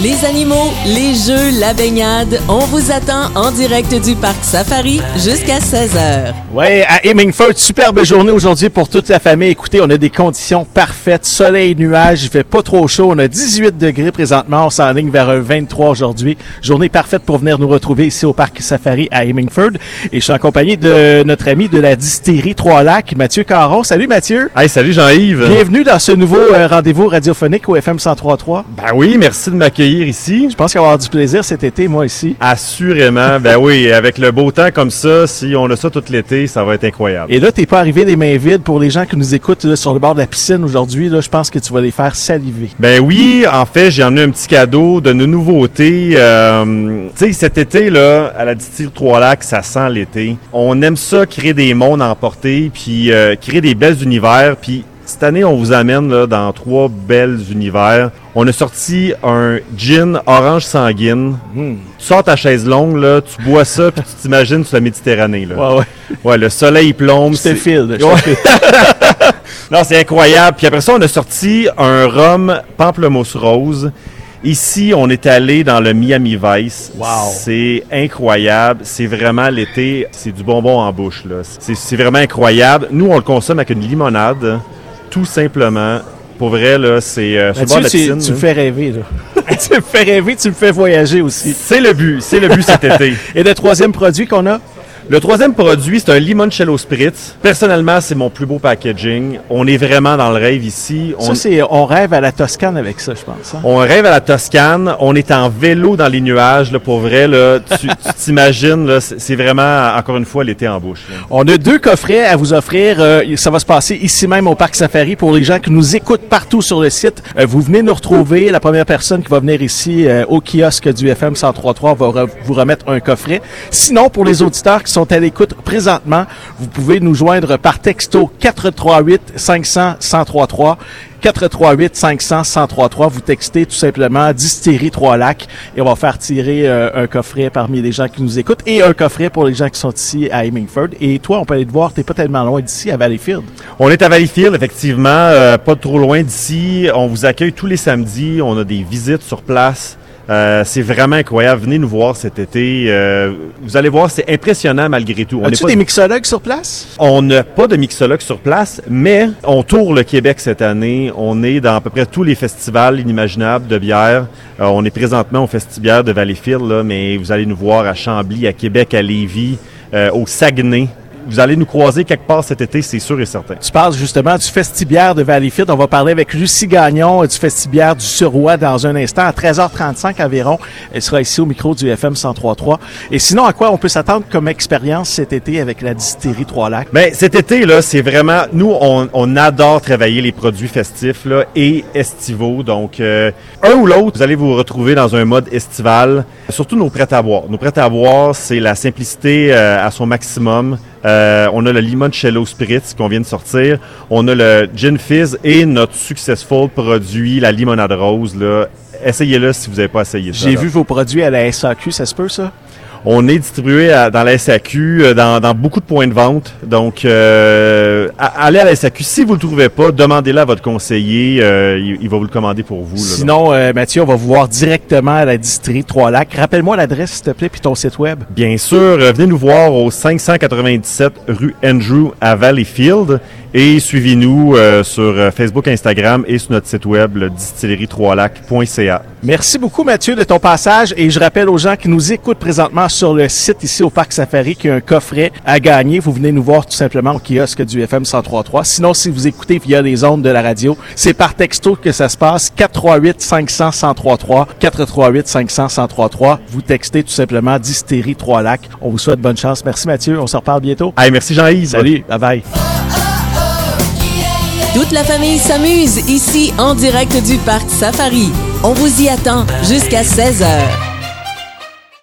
Les animaux, les jeux, la baignade, on vous attend en direct du parc Safari jusqu'à 16h. Ouais, à Hemingford, superbe journée aujourd'hui pour toute la famille. Écoutez, on a des conditions parfaites, soleil, nuages, il fait pas trop chaud. On a 18 degrés présentement, on s'enligne vers un 23 aujourd'hui. Journée parfaite pour venir nous retrouver ici au parc Safari à Hemingford. Et je suis en compagnie de notre ami de la distillerie Trois-Lacs, Mathieu Caron. Salut Mathieu. Hey, salut Jean-Yves. Bienvenue dans ce nouveau euh, rendez-vous radiophonique au FM 103.3. Ben oui, merci de m'accueillir ici. Je pense qu'il va y avoir du plaisir cet été, moi ici. Assurément. ben oui, avec le beau temps comme ça, si on a ça tout l'été, ça va être incroyable. Et là, t'es pas arrivé les mains vides pour les gens qui nous écoutent là, sur le bord de la piscine aujourd'hui. Là, je pense que tu vas les faire saliver. Ben oui, en fait, j'ai emmené un petit cadeau de nos nouveautés. Euh, tu sais, cet été là, à la distillerie Trois-Lacs, ça sent l'été. On aime ça, créer des mondes à emporter, puis euh, créer des belles univers, puis cette année, on vous amène là, dans trois belles univers. On a sorti un gin orange sanguine. Hmm. Tu sors ta chaise longue, là, tu bois ça, puis tu t'imagines sur la Méditerranée. Là. Ouais, ouais. Ouais, le soleil plombe. Je te c'est- file. je te Ouais. Non, c'est incroyable. Puis après ça, on a sorti un rhum pamplemousse rose. Ici, on est allé dans le Miami Vice. Wow. C'est incroyable. C'est vraiment l'été. C'est du bonbon en bouche. là. C'est vraiment incroyable. Nous, on le consomme avec une limonade, tout simplement. Pour vrai, là, c'est euh, tu, piscine, tu me fais rêver. Là. tu me fais rêver, tu me fais voyager aussi. C'est le but. C'est le but cet été. Et le troisième produit qu'on a? Le troisième produit, c'est un limoncello spritz. Personnellement, c'est mon plus beau packaging. On est vraiment dans le rêve ici. On, Ça, c'est, on rêve à la Toscane avec ça, je pense. hein? on rêve à la Toscane. On est en vélo dans les nuages. Là, pour vrai, là, tu t'imagines, là, c'est c'est vraiment, encore une fois, l'été en bouche. là. On a deux coffrets à vous offrir. Euh, ça va se passer ici même au Parc Safari pour les gens qui nous écoutent partout sur le site. Euh, vous venez nous retrouver. La première personne qui va venir ici euh, au kiosque du FM 103.3 va re- vous remettre un coffret. Sinon, pour les auditeurs qui sont à l'écoute présentement, vous pouvez nous joindre par texto 438 500 1033 438 500 1033 Vous textez tout simplement Distillerie Trois-Lacs et on va faire tirer euh, un coffret parmi les gens qui nous écoutent et un coffret pour les gens qui sont ici à Hemingford. Et toi, on peut aller te voir, t'es pas tellement loin d'ici à Valleyfield. On est à Valleyfield, effectivement, euh, pas trop loin d'ici. On vous accueille tous les samedis. On a des visites sur place. Euh, c'est vraiment incroyable. Venez nous voir cet été. Euh, vous allez voir, c'est impressionnant malgré tout. On As-tu pas- des mixologues sur place? On n'a pas de mixologue sur place, mais on tourne le Québec cette année. On est dans à peu près tous les festivals inimaginables de bière. Euh, on est présentement au Festibière de Valleyfield, là, mais vous allez nous voir à Chambly, à Québec, à Lévis, au Saguenay. Vous allez nous croiser quelque part cet été, c'est sûr et certain. Tu parles justement du Festibière de Valleyfield. On va parler avec Lucie Gagnon du Festibière du Suroît dans un instant, à 13h35 environ. Elle sera ici au micro du FM 103.3. Et sinon, à quoi on peut s'attendre comme expérience cet été avec la distillerie Trois-Lacs? Ben, cet été, là, c'est vraiment, nous, on, on adore travailler les produits festifs, là, et estivaux. Donc, euh, un ou l'autre, vous allez vous retrouver dans un mode estival. Surtout nos prêts à boire. Nos prêts à boire, c'est la simplicité euh, à son maximum. Euh, on a le limoncello spritz qu'on vient de sortir. On a le gin fizz et notre successful produit, la limonade rose. Essayez-le si vous n'avez pas essayé ça. J'ai vu vos produits à la SAQ, ça se peut ça? On est distribué à- dans la SAQ, euh, dans, dans beaucoup de points de vente. Donc, euh, allez à la SAQ. Si vous ne le trouvez pas, demandez-le à votre conseiller. euh, il, il va vous le commander pour vous. là. Sinon, euh, Mathieu, on va vous voir directement à la distillerie Trois-Lacs. Rappelle-moi l'adresse, s'il te plaît, puis ton site web. Bien sûr, euh, venez nous voir au 597 rue Andrew à Valleyfield et suivez-nous euh, sur euh, Facebook, Instagram et sur notre site web, le distillerie3lac.ca. Merci beaucoup, Mathieu, de ton passage. Et je rappelle aux gens qui nous écoutent présentement sur le site ici au Parc Safari qu'il y a un coffret à gagner. Vous venez nous voir tout simplement au kiosque du FM 103.3. Sinon, si vous écoutez via les ondes de la radio, c'est par texto que ça se passe. 438 500 1033 438 500 1033 Vous textez tout simplement Distillerie Trois-Lacs. On vous souhaite bonne chance. Merci, Mathieu. On se reparle bientôt. Hey, merci Jean-Yves. Salut. Bye bye. Toute la famille s'amuse ici en direct du parc Safari. On vous y attend jusqu'à 16h.